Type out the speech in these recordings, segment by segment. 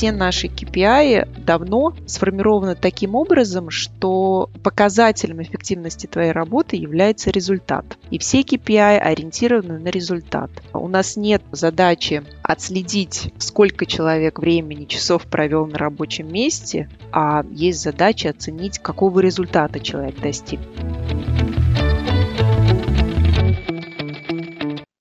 все наши KPI давно сформированы таким образом, что показателем эффективности твоей работы является результат. И все KPI ориентированы на результат. У нас нет задачи отследить, сколько человек времени, часов провел на рабочем месте, а есть задача оценить, какого результата человек достиг.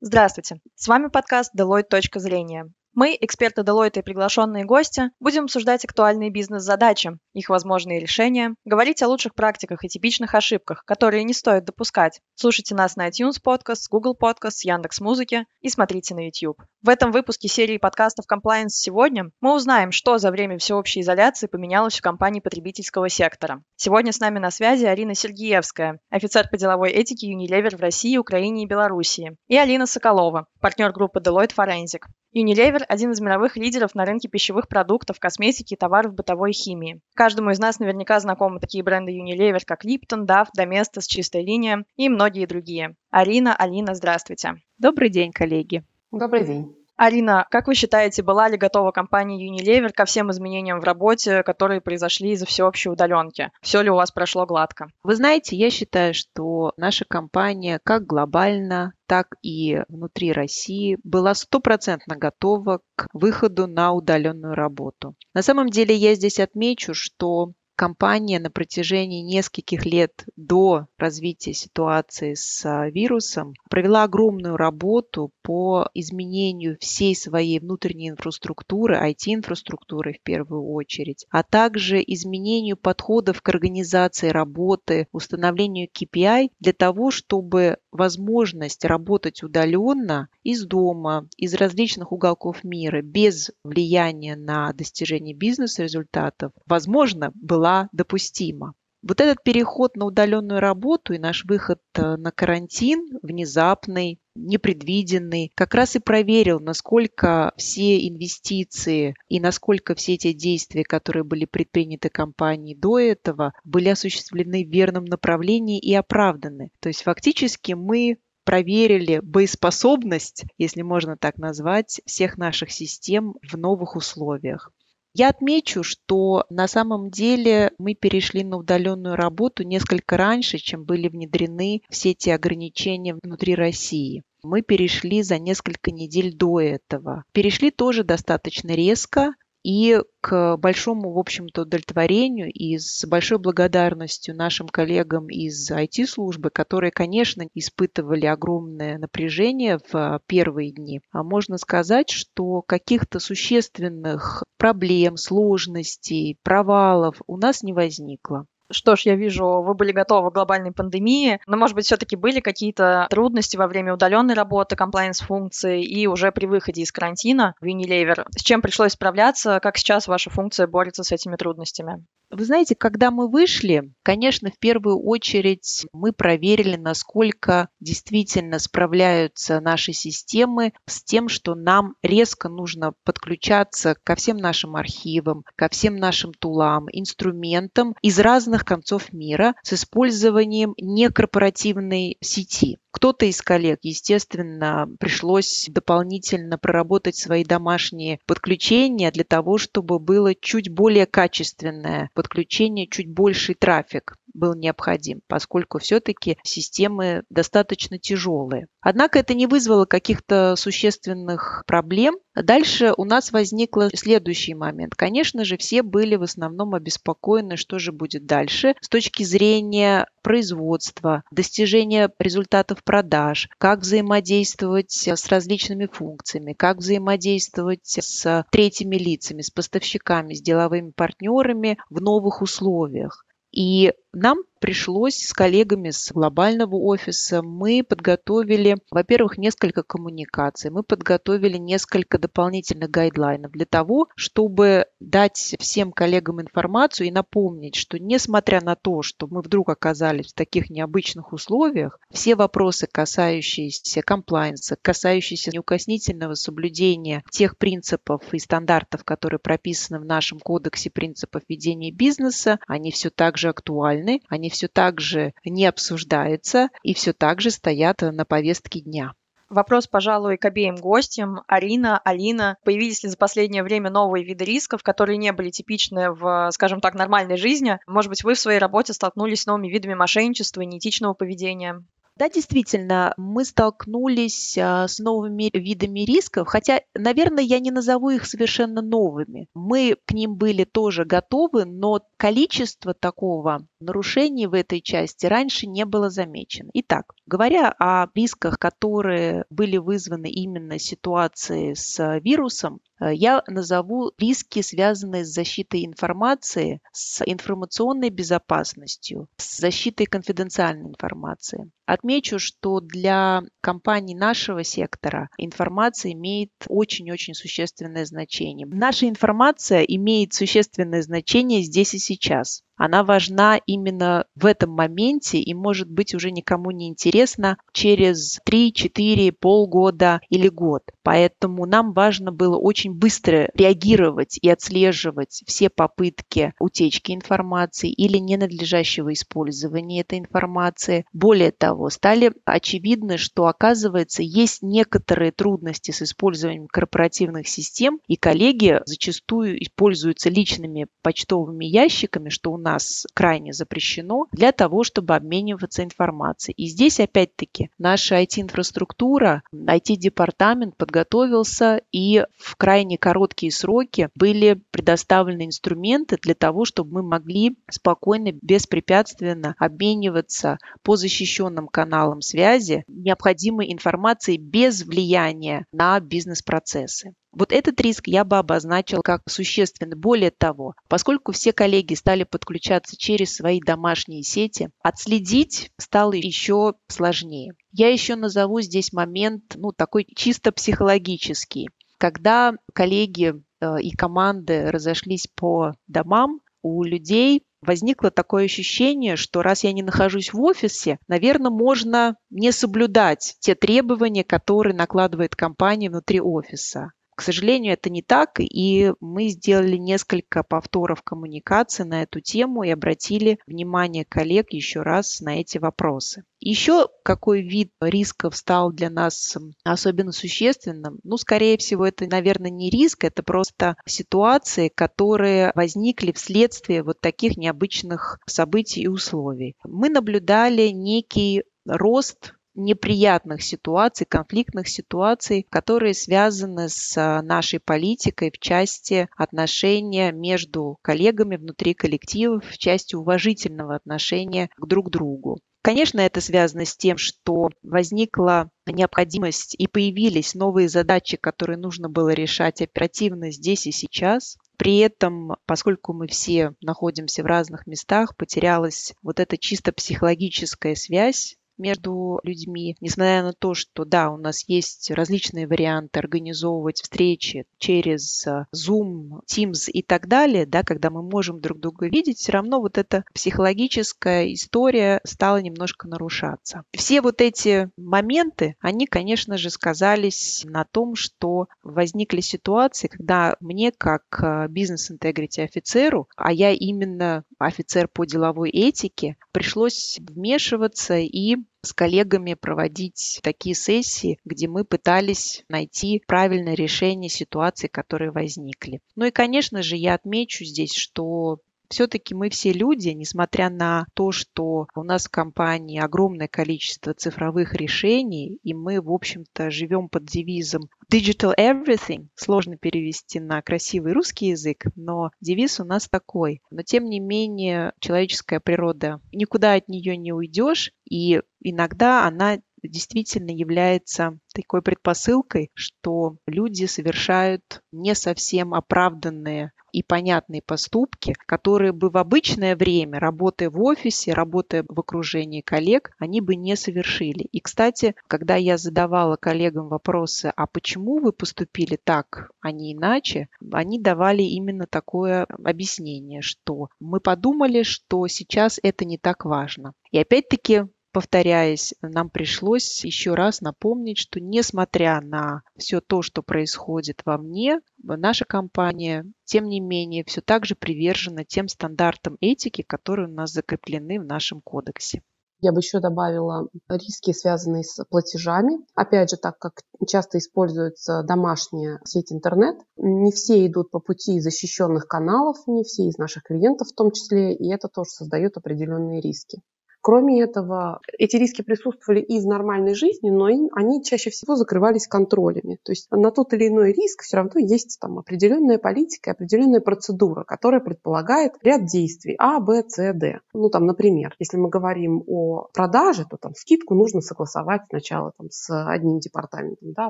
Здравствуйте! С вами подкаст Deloitte «Точка зрения». Мы, эксперты Deloitte и приглашенные гости, будем обсуждать актуальные бизнес-задачи, их возможные решения, говорить о лучших практиках и типичных ошибках, которые не стоит допускать. Слушайте нас на iTunes Podcast, Google Podcast, Яндекс Музыки и смотрите на YouTube. В этом выпуске серии подкастов Compliance сегодня мы узнаем, что за время всеобщей изоляции поменялось в компании потребительского сектора. Сегодня с нами на связи Арина Сергеевская, офицер по деловой этике Unilever в России, Украине и Белоруссии, и Алина Соколова, партнер группы Deloitte Forensic. Unilever – один из мировых лидеров на рынке пищевых продуктов, косметики и товаров бытовой химии. Каждому из нас наверняка знакомы такие бренды Unilever, как Lipton, Dove, Domestos, Чистая линия и многие другие. Арина, Алина, здравствуйте. Добрый день, коллеги. Добрый день. Арина, как вы считаете, была ли готова компания Unilever ко всем изменениям в работе, которые произошли из-за всеобщей удаленки? Все ли у вас прошло гладко? Вы знаете, я считаю, что наша компания как глобально, так и внутри России была стопроцентно готова к выходу на удаленную работу. На самом деле я здесь отмечу, что компания на протяжении нескольких лет до развития ситуации с а, вирусом провела огромную работу по изменению всей своей внутренней инфраструктуры, IT-инфраструктуры в первую очередь, а также изменению подходов к организации работы, установлению KPI для того, чтобы возможность работать удаленно из дома, из различных уголков мира, без влияния на достижение бизнес-результатов, возможно, была допустима. Вот этот переход на удаленную работу и наш выход э, на карантин внезапный, непредвиденный, как раз и проверил, насколько все инвестиции и насколько все эти действия, которые были предприняты компанией до этого, были осуществлены в верном направлении и оправданы. То есть фактически мы проверили боеспособность, если можно так назвать, всех наших систем в новых условиях. Я отмечу, что на самом деле мы перешли на удаленную работу несколько раньше, чем были внедрены все эти ограничения внутри России. Мы перешли за несколько недель до этого. Перешли тоже достаточно резко, и к большому, в общем-то, удовлетворению и с большой благодарностью нашим коллегам из IT-службы, которые, конечно, испытывали огромное напряжение в первые дни, а можно сказать, что каких-то существенных проблем, сложностей, провалов у нас не возникло. Что ж, я вижу, вы были готовы к глобальной пандемии, но, может быть, все-таки были какие-то трудности во время удаленной работы, комплайенс-функции и уже при выходе из карантина в Unilever. С чем пришлось справляться? Как сейчас ваша функция борется с этими трудностями? Вы знаете, когда мы вышли, конечно, в первую очередь мы проверили, насколько действительно справляются наши системы с тем, что нам резко нужно подключаться ко всем нашим архивам, ко всем нашим тулам, инструментам из разных концов мира с использованием некорпоративной сети. Кто-то из коллег, естественно, пришлось дополнительно проработать свои домашние подключения для того, чтобы было чуть более качественное подключение, чуть больший трафик был необходим, поскольку все-таки системы достаточно тяжелые. Однако это не вызвало каких-то существенных проблем. Дальше у нас возник следующий момент. Конечно же, все были в основном обеспокоены, что же будет дальше с точки зрения производства, достижения результатов продаж, как взаимодействовать с различными функциями, как взаимодействовать с третьими лицами, с поставщиками, с деловыми партнерами в новых условиях. И нам пришлось с коллегами с глобального офиса, мы подготовили, во-первых, несколько коммуникаций, мы подготовили несколько дополнительных гайдлайнов для того, чтобы дать всем коллегам информацию и напомнить, что несмотря на то, что мы вдруг оказались в таких необычных условиях, все вопросы, касающиеся комплайенса, касающиеся неукоснительного соблюдения тех принципов и стандартов, которые прописаны в нашем кодексе принципов ведения бизнеса, они все так же актуальны, они все так же не обсуждаются и все так же стоят на повестке дня. Вопрос, пожалуй, к обеим гостям. Арина, Алина, появились ли за последнее время новые виды рисков, которые не были типичны в, скажем так, нормальной жизни? Может быть, вы в своей работе столкнулись с новыми видами мошенничества и неэтичного поведения? Да, действительно, мы столкнулись а, с новыми видами рисков, хотя, наверное, я не назову их совершенно новыми. Мы к ним были тоже готовы, но количество такого нарушений в этой части раньше не было замечено. Итак, говоря о рисках, которые были вызваны именно ситуацией с вирусом, Э, я назову риски, связанные с защитой информации, с информационной безопасностью, с защитой конфиденциальной информации. Отмечу, что для компаний нашего сектора информация имеет очень-очень существенное значение. Наша информация имеет существенное значение здесь и сейчас она важна именно в этом моменте и может быть уже никому не интересна через 3-4, полгода или год. Поэтому нам важно было очень быстро реагировать и отслеживать все попытки утечки информации или ненадлежащего использования этой информации. Более того, стали очевидно, что оказывается есть некоторые трудности с использованием корпоративных систем, и коллеги зачастую используются личными почтовыми ящиками, что у нас нас крайне запрещено для того, чтобы обмениваться информацией. И здесь опять-таки наша IT-инфраструктура, IT-департамент подготовился и в крайне короткие сроки были предоставлены инструменты для того, чтобы мы могли спокойно, беспрепятственно обмениваться по защищенным каналам связи необходимой информацией без влияния на бизнес-процессы. Вот этот риск я бы обозначил как существенный. Более того, поскольку все коллеги стали подключаться через свои домашние сети, отследить стало еще сложнее. Я еще назову здесь момент, ну, такой чисто психологический. Когда коллеги э, и команды разошлись по домам, у людей возникло такое ощущение, что раз я не нахожусь в офисе, наверное, можно не соблюдать те требования, которые накладывает компания внутри офиса. К сожалению, это не так, и мы сделали несколько повторов коммуникации на эту тему и обратили внимание коллег еще раз на эти вопросы. Еще какой вид рисков стал для нас особенно существенным? Ну, скорее всего, это, наверное, не риск, это просто ситуации, которые возникли вследствие вот таких необычных событий и условий. Мы наблюдали некий рост неприятных ситуаций, конфликтных ситуаций, которые связаны с а, нашей политикой в части отношения между коллегами внутри коллективов, в части уважительного отношения к друг другу. Конечно, это связано с тем, что возникла необходимость и появились новые задачи, которые нужно было решать оперативно здесь и сейчас. При этом, поскольку мы все находимся в разных местах, потерялась вот эта чисто психологическая связь между людьми, несмотря на то, что да, у нас есть различные варианты организовывать встречи через э, Zoom, Teams и так далее, да, когда мы можем друг друга видеть, все равно вот эта психологическая история стала немножко нарушаться. Все вот эти моменты, они, конечно же, сказались на том, что возникли ситуации, когда мне как э, бизнес-интегрити офицеру, а я именно офицер по деловой этике, пришлось вмешиваться и с коллегами проводить такие сессии, где мы пытались найти правильное решение ситуации, которые возникли. Ну и, конечно же, я отмечу здесь, что все-таки мы все люди, несмотря на то, что у нас в компании огромное количество цифровых решений, и мы, в общем-то, живем под девизом Digital Everything, сложно перевести на красивый русский язык, но девиз у нас такой. Но, тем не менее, человеческая природа, никуда от нее не уйдешь, и иногда она действительно является такой предпосылкой, что люди совершают не совсем оправданные и понятные поступки, которые бы в обычное время, работая в офисе, работая в окружении коллег, они бы не совершили. И, кстати, когда я задавала коллегам вопросы, а почему вы поступили так, а не иначе, они давали именно такое объяснение, что мы подумали, что сейчас это не так важно. И опять-таки повторяясь, нам пришлось еще раз напомнить, что несмотря на все то, что происходит во мне, наша компания, тем не менее, все так же привержена тем стандартам этики, которые у нас закреплены в нашем кодексе. Я бы еще добавила риски, связанные с платежами. Опять же, так как часто используется домашняя сеть интернет, не все идут по пути защищенных каналов, не все из наших клиентов в том числе, и это тоже создает определенные риски. Кроме этого, эти риски присутствовали и в нормальной жизни, но они чаще всего закрывались контролями. То есть на тот или иной риск все равно есть там определенная политика, определенная процедура, которая предполагает ряд действий А, Б, С, Д. Ну там, например, если мы говорим о продаже, то там скидку нужно согласовать сначала там, с одним департаментом, да,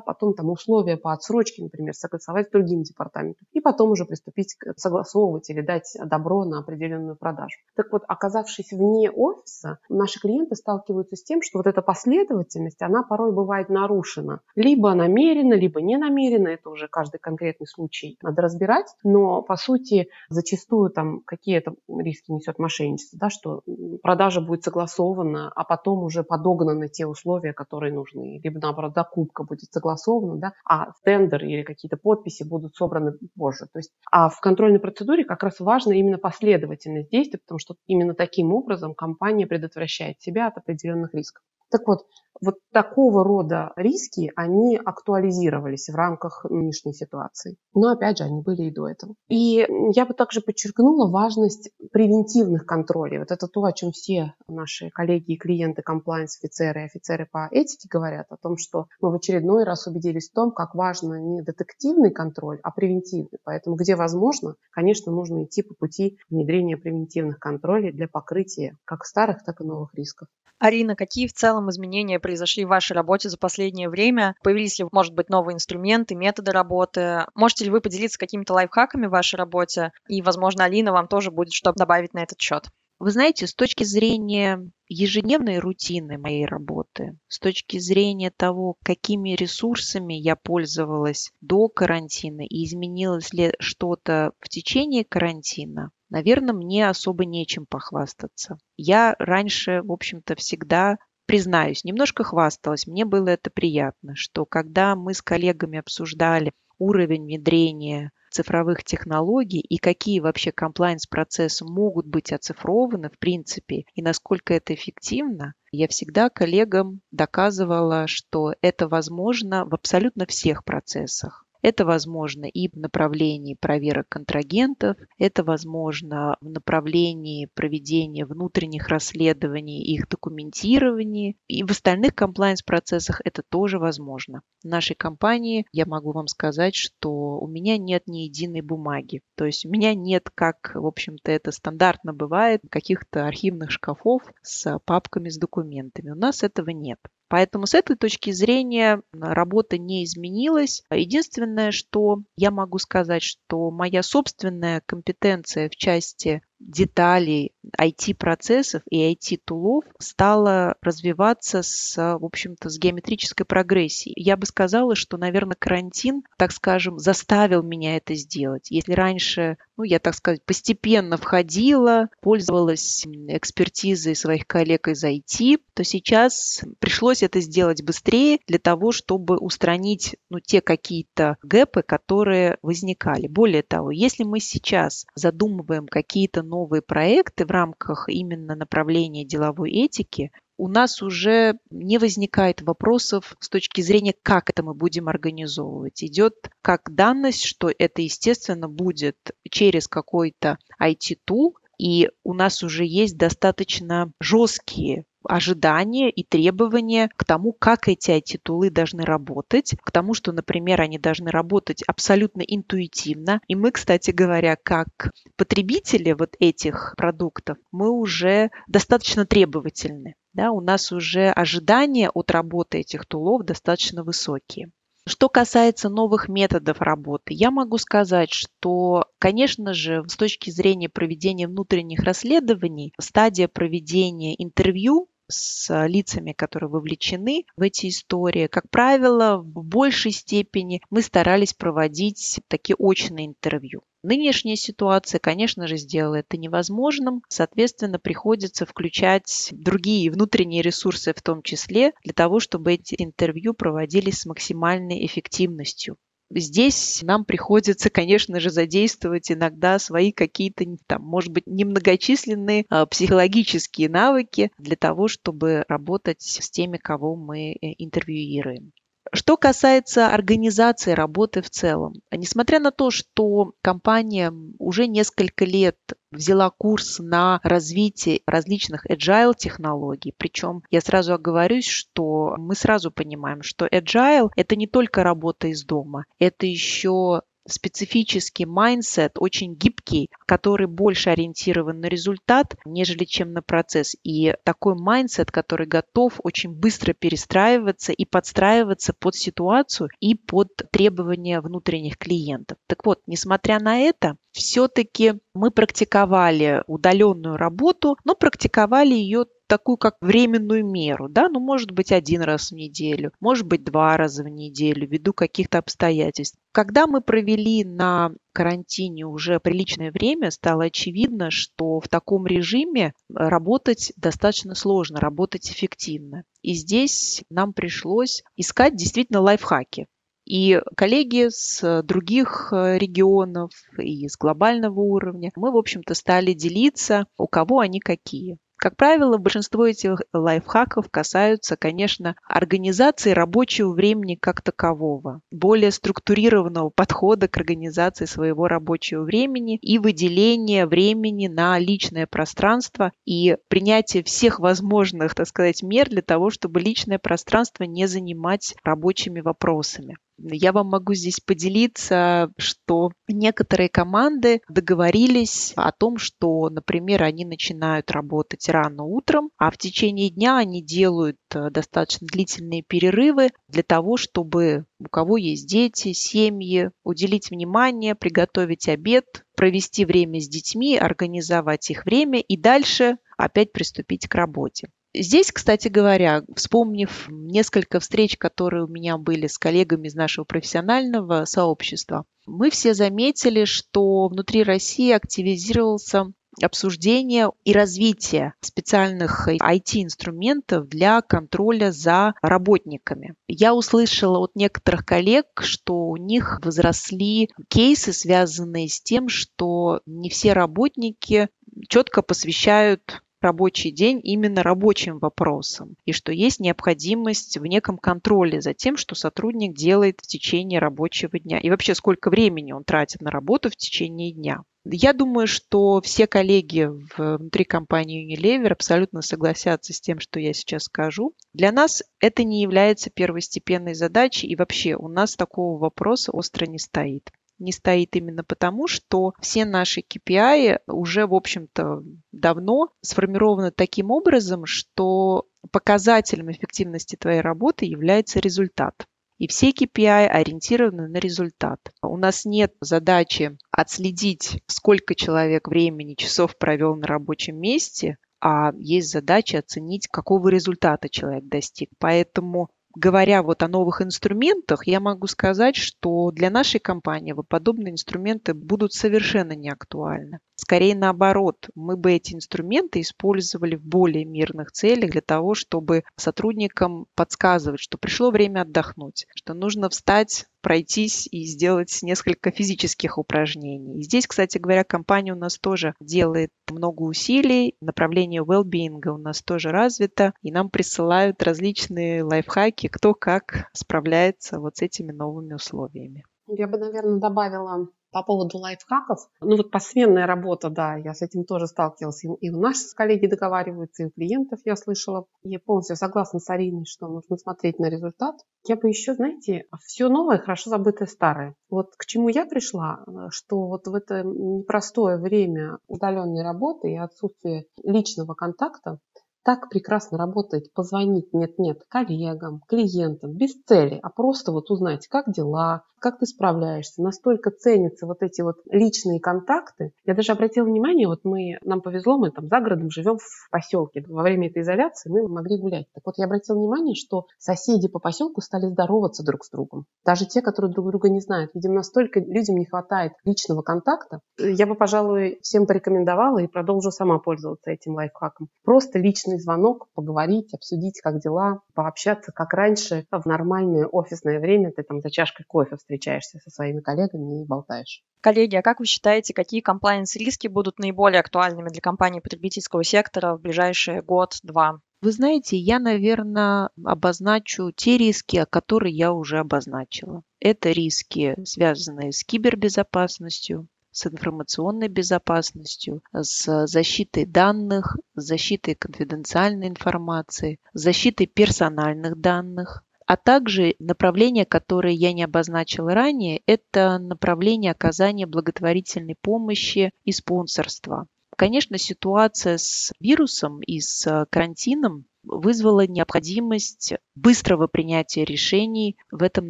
потом там условия по отсрочке, например, согласовать с другим департаментом, и потом уже приступить к согласовывать или дать добро на определенную продажу. Так вот, оказавшись вне офиса, наши клиенты сталкиваются с тем, что вот эта последовательность, она порой бывает нарушена. Либо намеренно, либо не намеренно, это уже каждый конкретный случай надо разбирать, но по сути зачастую там какие-то риски несет мошенничество, да, что продажа будет согласована, а потом уже подогнаны те условия, которые нужны, либо наоборот закупка будет согласована, да, а тендер или какие-то подписи будут собраны позже. То есть, а в контрольной процедуре как раз важна именно последовательность действий, потому что именно таким образом компания предотвращает предотвращает себя от определенных рисков. Так вот, вот такого рода риски, они актуализировались в рамках нынешней ситуации. Но, опять же, они были и до этого. И я бы также подчеркнула важность превентивных контролей. Вот это то, о чем все наши коллеги и клиенты, комплайнс-офицеры и офицеры по этике говорят, о том, что мы в очередной раз убедились в том, как важно не детективный контроль, а превентивный. Поэтому, где возможно, конечно, нужно идти по пути внедрения превентивных контролей для покрытия как старых, так и новых рисков. Арина, какие в целом изменения произошли в вашей работе за последнее время? Появились ли, может быть, новые инструменты, методы работы? Можете ли вы поделиться какими-то лайфхаками в вашей работе? И, возможно, Алина вам тоже будет что добавить на этот счет. Вы знаете, с точки зрения ежедневной рутины моей работы, с точки зрения того, какими ресурсами я пользовалась до карантина и изменилось ли что-то в течение карантина, наверное, мне особо нечем похвастаться. Я раньше, в общем-то, всегда признаюсь, немножко хвасталась. Мне было это приятно, что когда мы с коллегами обсуждали уровень внедрения цифровых технологий и какие вообще комплайнс-процессы могут быть оцифрованы в принципе и насколько это эффективно, я всегда коллегам доказывала, что это возможно в абсолютно всех процессах. Это возможно и в направлении проверок контрагентов, это возможно в направлении проведения внутренних расследований их документирования, и в остальных комплайнс-процессах это тоже возможно. В нашей компании я могу вам сказать, что у меня нет ни единой бумаги. То есть у меня нет, как, в общем-то, это стандартно бывает, каких-то архивных шкафов с папками с документами. У нас этого нет. Поэтому с этой точки зрения работа не изменилась. Единственное, что я могу сказать, что моя собственная компетенция в части деталей IT-процессов и IT-тулов стала развиваться с, в общем-то, с геометрической прогрессией. Я бы сказала, что, наверное, карантин, так скажем, заставил меня это сделать. Если раньше, ну, я, так сказать, постепенно входила, пользовалась экспертизой своих коллег из IT, то сейчас пришлось это сделать быстрее для того, чтобы устранить, ну, те какие-то гэпы, которые возникали. Более того, если мы сейчас задумываем какие-то новые проекты в рамках именно направления деловой этики, у нас уже не возникает вопросов с точки зрения, как это мы будем организовывать. Идет как данность, что это, естественно, будет через какой-то IT-тул, и у нас уже есть достаточно жесткие ожидания и требования к тому, как эти IT-тулы должны работать, к тому, что, например, они должны работать абсолютно интуитивно. И мы, кстати говоря, как потребители вот этих продуктов, мы уже достаточно требовательны. Да, у нас уже ожидания от работы этих тулов достаточно высокие. Что касается новых методов работы, я могу сказать, что, конечно же, с точки зрения проведения внутренних расследований, стадия проведения интервью с лицами, которые вовлечены в эти истории. Как правило, в большей степени мы старались проводить такие очные интервью. Нынешняя ситуация, конечно же, сделала это невозможным. Соответственно, приходится включать другие внутренние ресурсы в том числе для того, чтобы эти интервью проводились с максимальной эффективностью. Здесь нам приходится, конечно же, задействовать иногда свои какие-то, там, может быть, немногочисленные а, психологические навыки для того, чтобы работать с теми, кого мы э, интервьюируем. Что касается организации работы в целом, несмотря на то, что компания уже несколько лет взяла курс на развитие различных agile технологий, причем я сразу оговорюсь, что мы сразу понимаем, что agile это не только работа из дома, это еще специфический mindset, очень гибкий, который больше ориентирован на результат, нежели чем на процесс. И такой mindset, который готов очень быстро перестраиваться и подстраиваться под ситуацию и под требования внутренних клиентов. Так вот, несмотря на это, все-таки мы практиковали удаленную работу, но практиковали ее такую как временную меру, да, ну, может быть, один раз в неделю, может быть, два раза в неделю, ввиду каких-то обстоятельств. Когда мы провели на карантине уже приличное время, стало очевидно, что в таком режиме работать достаточно сложно, работать эффективно. И здесь нам пришлось искать действительно лайфхаки. И коллеги с других э, регионов и с глобального уровня, мы, в общем-то, стали делиться, у кого они какие. Как правило, большинство этих лайфхаков касаются, конечно, организации рабочего времени как такового, более структурированного подхода к организации своего рабочего времени и выделения времени на личное пространство и принятие всех возможных, так сказать, мер для того, чтобы личное пространство не занимать рабочими вопросами. Я вам могу здесь поделиться, что некоторые команды договорились о том, что, например, они начинают работать рано утром, а в течение дня они делают э, достаточно длительные перерывы для того, чтобы у кого есть дети, семьи, уделить внимание, приготовить обед, провести время с детьми, организовать их время и дальше опять приступить к работе. Здесь, кстати говоря, вспомнив несколько встреч, которые у меня были с коллегами из нашего профессионального сообщества, мы все заметили, что внутри России активизировался обсуждение и развитие специальных IT-инструментов для контроля за работниками. Я услышала от некоторых коллег, что у них возросли кейсы, связанные с тем, что не все работники четко посвящают рабочий день именно рабочим вопросам, и что есть необходимость в неком контроле за тем, что сотрудник делает в течение рабочего дня, и вообще сколько времени он тратит на работу в течение дня. Я думаю, что все коллеги внутри компании Unilever абсолютно согласятся с тем, что я сейчас скажу. Для нас это не является первостепенной задачей, и вообще у нас такого вопроса остро не стоит не стоит именно потому, что все наши KPI уже, в общем-то, давно сформированы таким образом, что показателем эффективности твоей работы является результат. И все KPI ориентированы на результат. У нас нет задачи отследить, сколько человек времени, часов провел на рабочем месте, а есть задача оценить, какого результата человек достиг. Поэтому говоря вот о новых инструментах, я могу сказать, что для нашей компании подобные инструменты будут совершенно не актуальны. Скорее наоборот, мы бы эти инструменты использовали в более мирных целях для того, чтобы сотрудникам подсказывать, что пришло время отдохнуть, что нужно встать пройтись и сделать несколько физических упражнений. Здесь, кстати говоря, компания у нас тоже делает много усилий. Направление well-being у нас тоже развито. И нам присылают различные лайфхаки, кто как справляется вот с этими новыми условиями. Я бы, наверное, добавила по поводу лайфхаков, ну вот посменная работа, да, я с этим тоже сталкивалась. И у нас коллеги договариваются, и у клиентов я слышала. Я полностью согласна с Ариной, что нужно смотреть на результат. Я бы еще, знаете, все новое, хорошо забытое старое. Вот к чему я пришла, что вот в это непростое время удаленной работы и отсутствие личного контакта так прекрасно работает позвонить нет-нет коллегам, клиентам без цели, а просто вот узнать, как дела, как ты справляешься. Настолько ценятся вот эти вот личные контакты. Я даже обратила внимание, вот мы, нам повезло, мы там за городом живем в поселке. Во время этой изоляции мы могли гулять. Так вот, я обратила внимание, что соседи по поселку стали здороваться друг с другом. Даже те, которые друг друга не знают. Видимо, настолько людям не хватает личного контакта. Я бы, пожалуй, всем порекомендовала и продолжу сама пользоваться этим лайфхаком. Просто личный звонок, поговорить, обсудить, как дела, пообщаться, как раньше, в нормальное офисное время, ты там за чашкой кофе встречаешься со своими коллегами и болтаешь. Коллеги, а как вы считаете, какие комплайенс-риски будут наиболее актуальными для компаний потребительского сектора в ближайшие год-два? Вы знаете, я, наверное, обозначу те риски, которые я уже обозначила. Это риски, связанные с кибербезопасностью, с информационной безопасностью, с защитой данных, с защитой конфиденциальной информации, с защитой персональных данных, а также направление, которое я не обозначила ранее, это направление оказания благотворительной помощи и спонсорства. Конечно, ситуация с вирусом и с карантином вызвала необходимость быстрого принятия решений в этом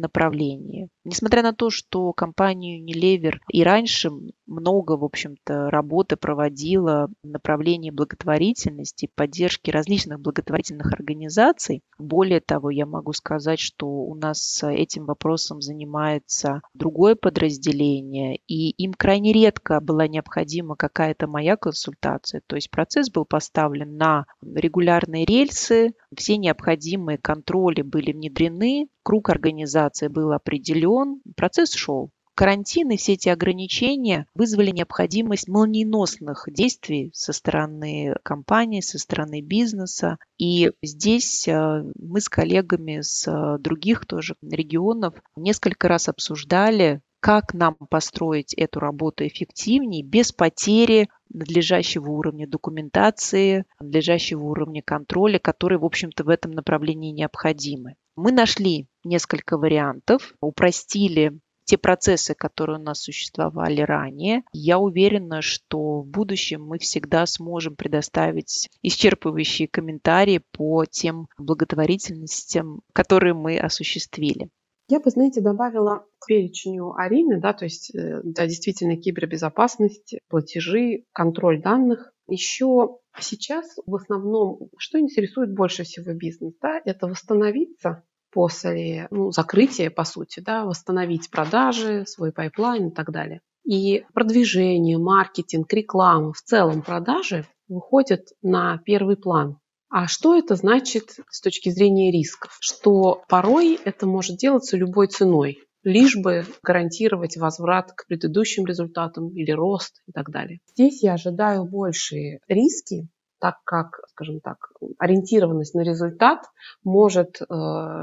направлении. Несмотря на то, что компания Unilever и раньше много, в общем-то, работы проводила в направлении благотворительности, поддержки различных благотворительных организаций, более того, я могу сказать, что у нас этим вопросом занимается другое подразделение, и им крайне редко была необходима какая-то моя консультация. То есть процесс был поставлен на регулярные рельсы, все необходимые контроли были внедрены, круг организации был определен, процесс шел. Карантин и все эти ограничения вызвали необходимость молниеносных действий со стороны компании, со стороны бизнеса. И здесь э, мы с коллегами с э, других тоже регионов несколько раз обсуждали, как нам построить эту работу эффективнее, без потери надлежащего уровня документации, надлежащего уровня контроля, которые, в общем-то, в этом направлении необходимы. Мы нашли несколько вариантов, упростили те процессы, которые у нас существовали ранее. Я уверена, что в будущем мы всегда сможем предоставить исчерпывающие комментарии по тем благотворительностям, которые мы осуществили. Я бы, знаете, добавила к перечню Арины, да, то есть, э, да, действительно, кибербезопасность, платежи, контроль данных. Еще сейчас в основном, что интересует больше всего бизнес, да, это восстановиться после ну, закрытия, по сути, да, восстановить продажи, свой pipeline и так далее. И продвижение, маркетинг, реклама, в целом продажи выходят на первый план. А что это значит с точки зрения рисков? Что порой это может делаться любой ценой, лишь бы гарантировать возврат к предыдущим результатам или рост и так далее. Здесь я ожидаю большие риски, так как, скажем так, ориентированность на результат может э,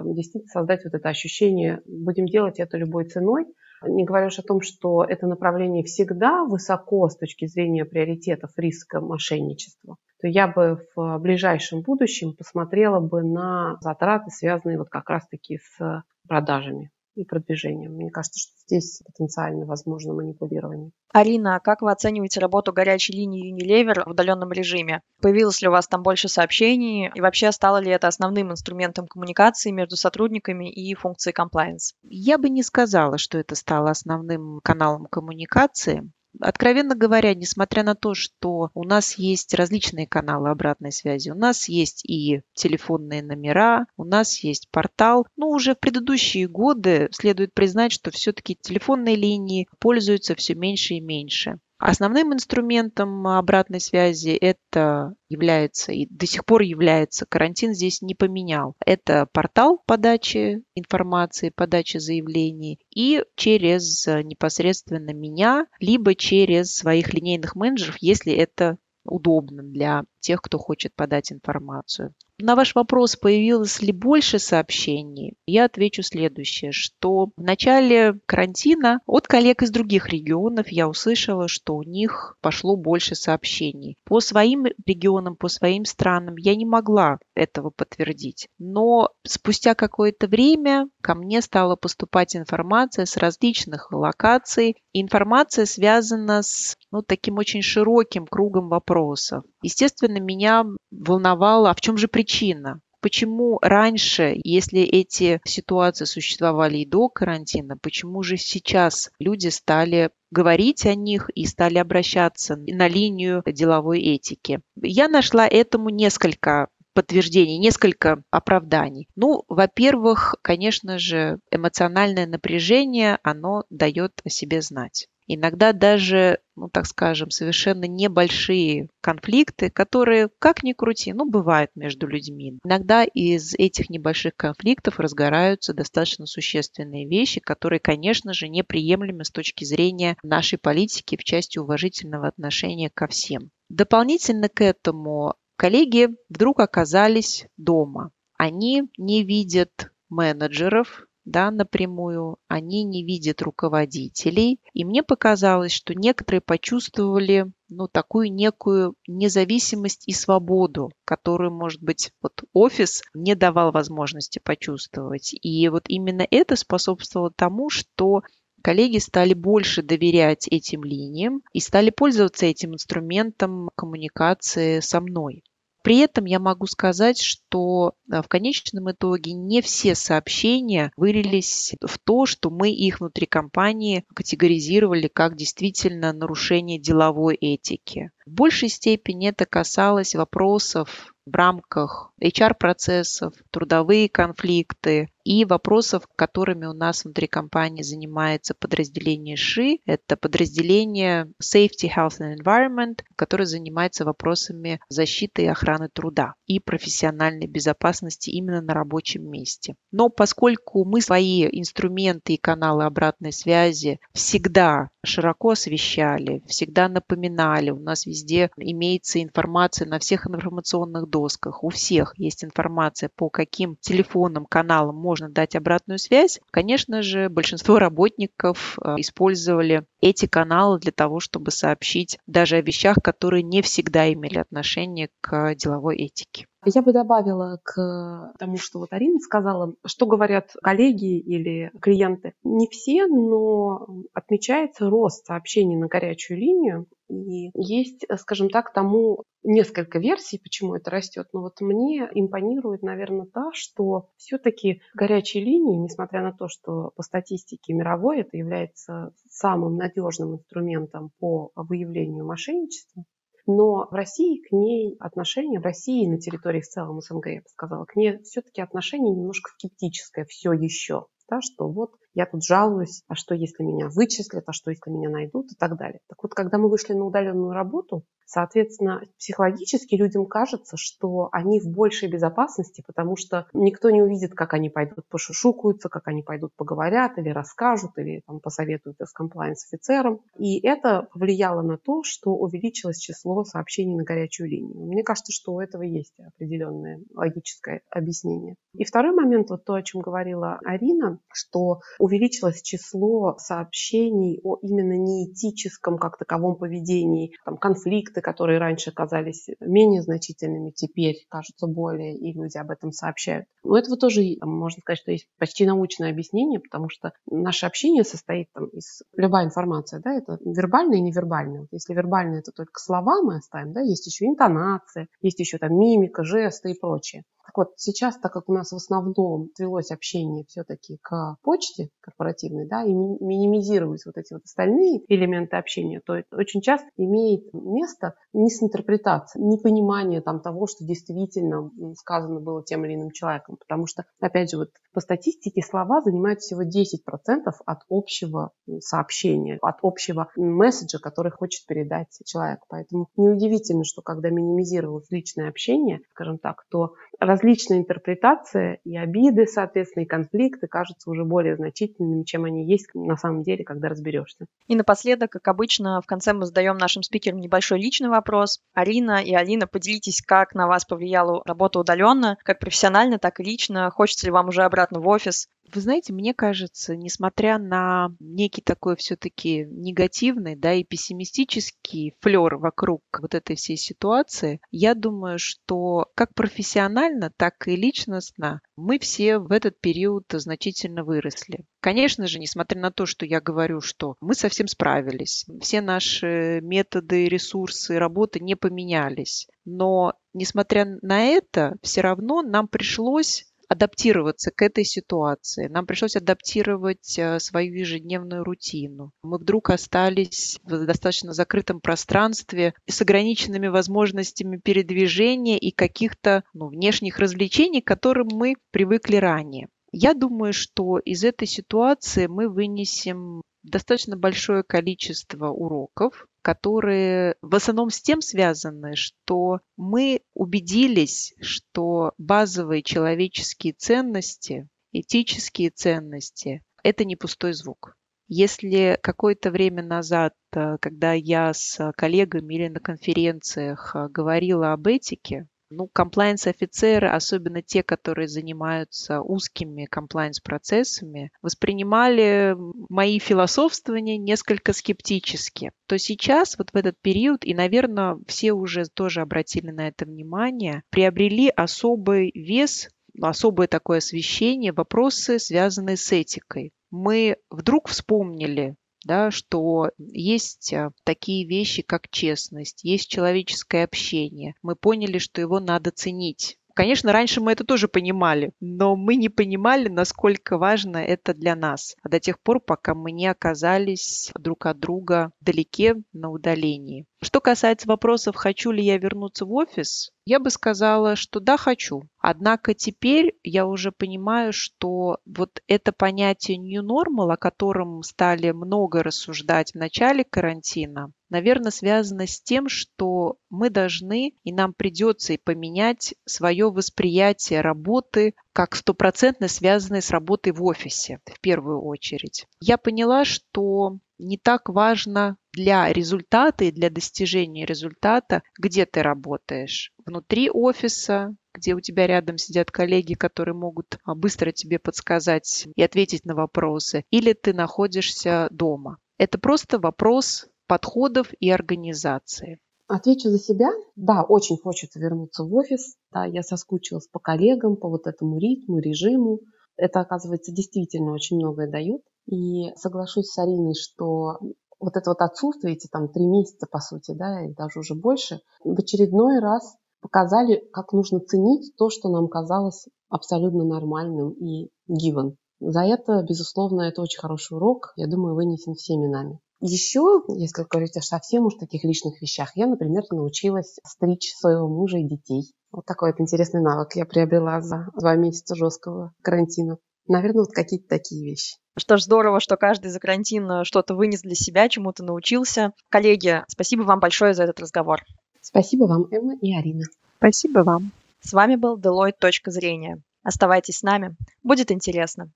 действительно создать вот это ощущение, будем делать это любой ценой. Не говоря уж о том, что это направление всегда высоко с точки зрения приоритетов риска мошенничества, то я бы в ближайшем будущем посмотрела бы на затраты, связанные вот как раз-таки с продажами и продвижением. Мне кажется, что здесь потенциально возможно манипулирование. Арина, а как вы оцениваете работу горячей линии Unilever в удаленном режиме? Появилось ли у вас там больше сообщений? И вообще стало ли это основным инструментом коммуникации между сотрудниками и функцией compliance? Я бы не сказала, что это стало основным каналом коммуникации. Откровенно говоря, несмотря на то, что у нас есть различные каналы обратной связи, у нас есть и телефонные номера, у нас есть портал, но уже в предыдущие годы следует признать, что все-таки телефонные линии пользуются все меньше и меньше. Основным инструментом обратной связи это является и до сих пор является, карантин здесь не поменял. Это портал подачи информации, подачи заявлений и через непосредственно меня, либо через своих линейных менеджеров, если это удобно для тех, кто хочет подать информацию. На ваш вопрос, появилось ли больше сообщений, я отвечу следующее, что в начале карантина от коллег из других регионов я услышала, что у них пошло больше сообщений. По своим регионам, по своим странам я не могла этого подтвердить. Но спустя какое-то время ко мне стала поступать информация с различных локаций. Информация связана с ну, таким очень широким кругом вопросов. Естественно, меня волновало, а в чем же причина? Почему раньше, если эти ситуации существовали и до карантина, почему же сейчас люди стали говорить о них и стали обращаться на линию деловой этики? Я нашла этому несколько подтверждений, несколько оправданий. Ну, во-первых, конечно же, эмоциональное напряжение, оно дает о себе знать. Иногда даже, ну так скажем, совершенно небольшие конфликты, которые, как ни крути, ну бывают между людьми. Иногда из этих небольших конфликтов разгораются достаточно существенные вещи, которые, конечно же, неприемлемы с точки зрения нашей политики в части уважительного отношения ко всем. Дополнительно к этому коллеги вдруг оказались дома. Они не видят менеджеров, да, напрямую, они не видят руководителей. И мне показалось, что некоторые почувствовали ну, такую некую независимость и свободу, которую, может быть, вот офис не давал возможности почувствовать. И вот именно это способствовало тому, что коллеги стали больше доверять этим линиям и стали пользоваться этим инструментом коммуникации со мной. При этом я могу сказать, что э, в конечном итоге не все сообщения вылились в то, что мы их внутри компании категоризировали как действительно нарушение деловой этики. В большей степени это касалось вопросов в рамках HR-процессов, трудовые конфликты, и вопросов, которыми у нас внутри компании занимается подразделение ШИ. Это подразделение Safety, Health and Environment, которое занимается вопросами защиты и охраны труда и профессиональной безопасности именно на рабочем месте. Но поскольку мы свои инструменты и каналы обратной связи всегда широко освещали, всегда напоминали, у нас везде имеется информация на всех информационных досках, у всех есть информация, по каким телефонным каналам можно можно дать обратную связь. Конечно же, большинство работников э, использовали эти каналы для того, чтобы сообщить даже о вещах, которые не всегда имели отношение к деловой этике. Я бы добавила к тому, что вот Арина сказала, что говорят коллеги или клиенты. Не все, но отмечается рост сообщений на горячую линию. И есть, скажем так, тому несколько версий, почему это растет. Но вот мне импонирует, наверное, та, что все-таки горячие линии, несмотря на то, что по статистике мировой это является самым надежным инструментом по выявлению мошенничества, но в России к ней отношение, в России на территории в целом СНГ, я бы сказала, к ней все-таки отношение немножко скептическое все еще. Да, что вот я тут жалуюсь, а что если меня вычислят, а что если меня найдут и так далее. Так вот, когда мы вышли на удаленную работу, Соответственно, психологически людям кажется, что они в большей безопасности, потому что никто не увидит, как они пойдут пошушукаются, как они пойдут поговорят или расскажут, или там, посоветуют с комплайнс-офицером. И это повлияло на то, что увеличилось число сообщений на горячую линию. Мне кажется, что у этого есть определенное логическое объяснение. И второй момент, вот то, о чем говорила Арина, что увеличилось число сообщений о именно неэтическом как таковом поведении, там, конфликт конфликты, которые раньше казались менее значительными, теперь кажутся более, и люди об этом сообщают. У этого тоже, можно сказать, что есть почти научное объяснение, потому что наше общение состоит там, из... Любая информация, да, это вербальная и невербальная. Если вербальная, это только слова мы оставим, да, есть еще интонация, есть еще там мимика, жесты и прочее. Так вот, сейчас, так как у нас в основном свелось общение все-таки к почте корпоративной, да, и минимизировались вот эти вот остальные элементы общения, то это очень часто имеет место мисинтерпретация, непонимание там того, что действительно сказано было тем или иным человеком. Потому что, опять же, вот по статистике слова занимают всего 10% от общего сообщения, от общего месседжа, который хочет передать человек. Поэтому неудивительно, что когда минимизировалось личное общение, скажем так, то различные интерпретации и обиды, соответственно, и конфликты кажутся уже более значительными, чем они есть на самом деле, когда разберешься. И напоследок, как обычно, в конце мы задаем нашим спикерам небольшой личный вопрос. Арина и Алина, поделитесь, как на вас повлияла работа удаленно, как профессионально, так и лично. Хочется ли вам уже обратно в офис? Вы знаете, мне кажется, несмотря на некий такой все-таки негативный, да, и пессимистический флер вокруг вот этой всей ситуации, я думаю, что как профессионально, так и личностно мы все в этот период значительно выросли. Конечно же, несмотря на то, что я говорю, что мы совсем справились, все наши методы, ресурсы, работы не поменялись, но несмотря на это, все равно нам пришлось адаптироваться к этой ситуации. Нам пришлось адаптировать э, свою ежедневную рутину. Мы вдруг остались в достаточно закрытом пространстве с ограниченными возможностями передвижения и каких-то ну, внешних развлечений, к которым мы привыкли ранее. Я думаю, что из этой ситуации мы вынесем достаточно большое количество уроков, которые в основном с тем связаны, что мы убедились, что базовые человеческие ценности, этические ценности – это не пустой звук. Если какое-то время назад, э, когда я с коллегами или на конференциях э, говорила об этике, ну, комплайенс-офицеры, особенно те, которые занимаются узкими комплайенс-процессами, воспринимали мои философствования несколько скептически. То сейчас, вот в этот период, и, наверное, все уже тоже обратили на это внимание, приобрели особый вес особое такое освещение вопросы, связанные с этикой. Мы вдруг вспомнили да, что есть а, такие вещи, как честность, есть человеческое общение. Мы поняли, что его надо ценить. Конечно, раньше мы это тоже понимали, но мы не понимали, насколько важно это для нас. А до тех пор, пока мы не оказались друг от друга вдалеке, на удалении. Что касается вопросов, хочу ли я вернуться в офис, я бы сказала, что да, хочу. Однако теперь я уже понимаю, что вот это понятие new normal, о котором стали много рассуждать в начале карантина, наверное, связано с тем, что мы должны и нам придется и поменять свое восприятие работы как стопроцентно связанной с работой в офисе в первую очередь. Я поняла, что не так важно для результата и для достижения результата, где ты работаешь. Внутри офиса, где у тебя рядом сидят коллеги, которые могут а, быстро тебе подсказать и ответить на вопросы, или ты находишься дома. Это просто вопрос подходов и организации. Отвечу за себя. Да, очень хочется вернуться в офис. Да, я соскучилась по коллегам, по вот этому ритму, режиму. Это, оказывается, действительно очень многое дает. И соглашусь с Ариной, что вот это вот отсутствие, эти там три месяца, по сути, да, и даже уже больше, в очередной раз показали, как нужно ценить то, что нам казалось абсолютно нормальным и given. За это, безусловно, это очень хороший урок, я думаю, вынесен всеми нами. Еще, если говорить о совсем уж таких личных вещах, я, например, научилась стричь своего мужа и детей. Вот такой вот интересный навык я приобрела за два месяца жесткого карантина. Наверное, вот какие-то такие вещи. Что ж, здорово, что каждый за карантин э, что-то вынес для себя, чему-то научился. Коллеги, спасибо вам большое за этот разговор. Спасибо вам, Эмма и Арина. Спасибо вам. С вами был Deloitte. Точка зрения. Оставайтесь с нами. Будет интересно.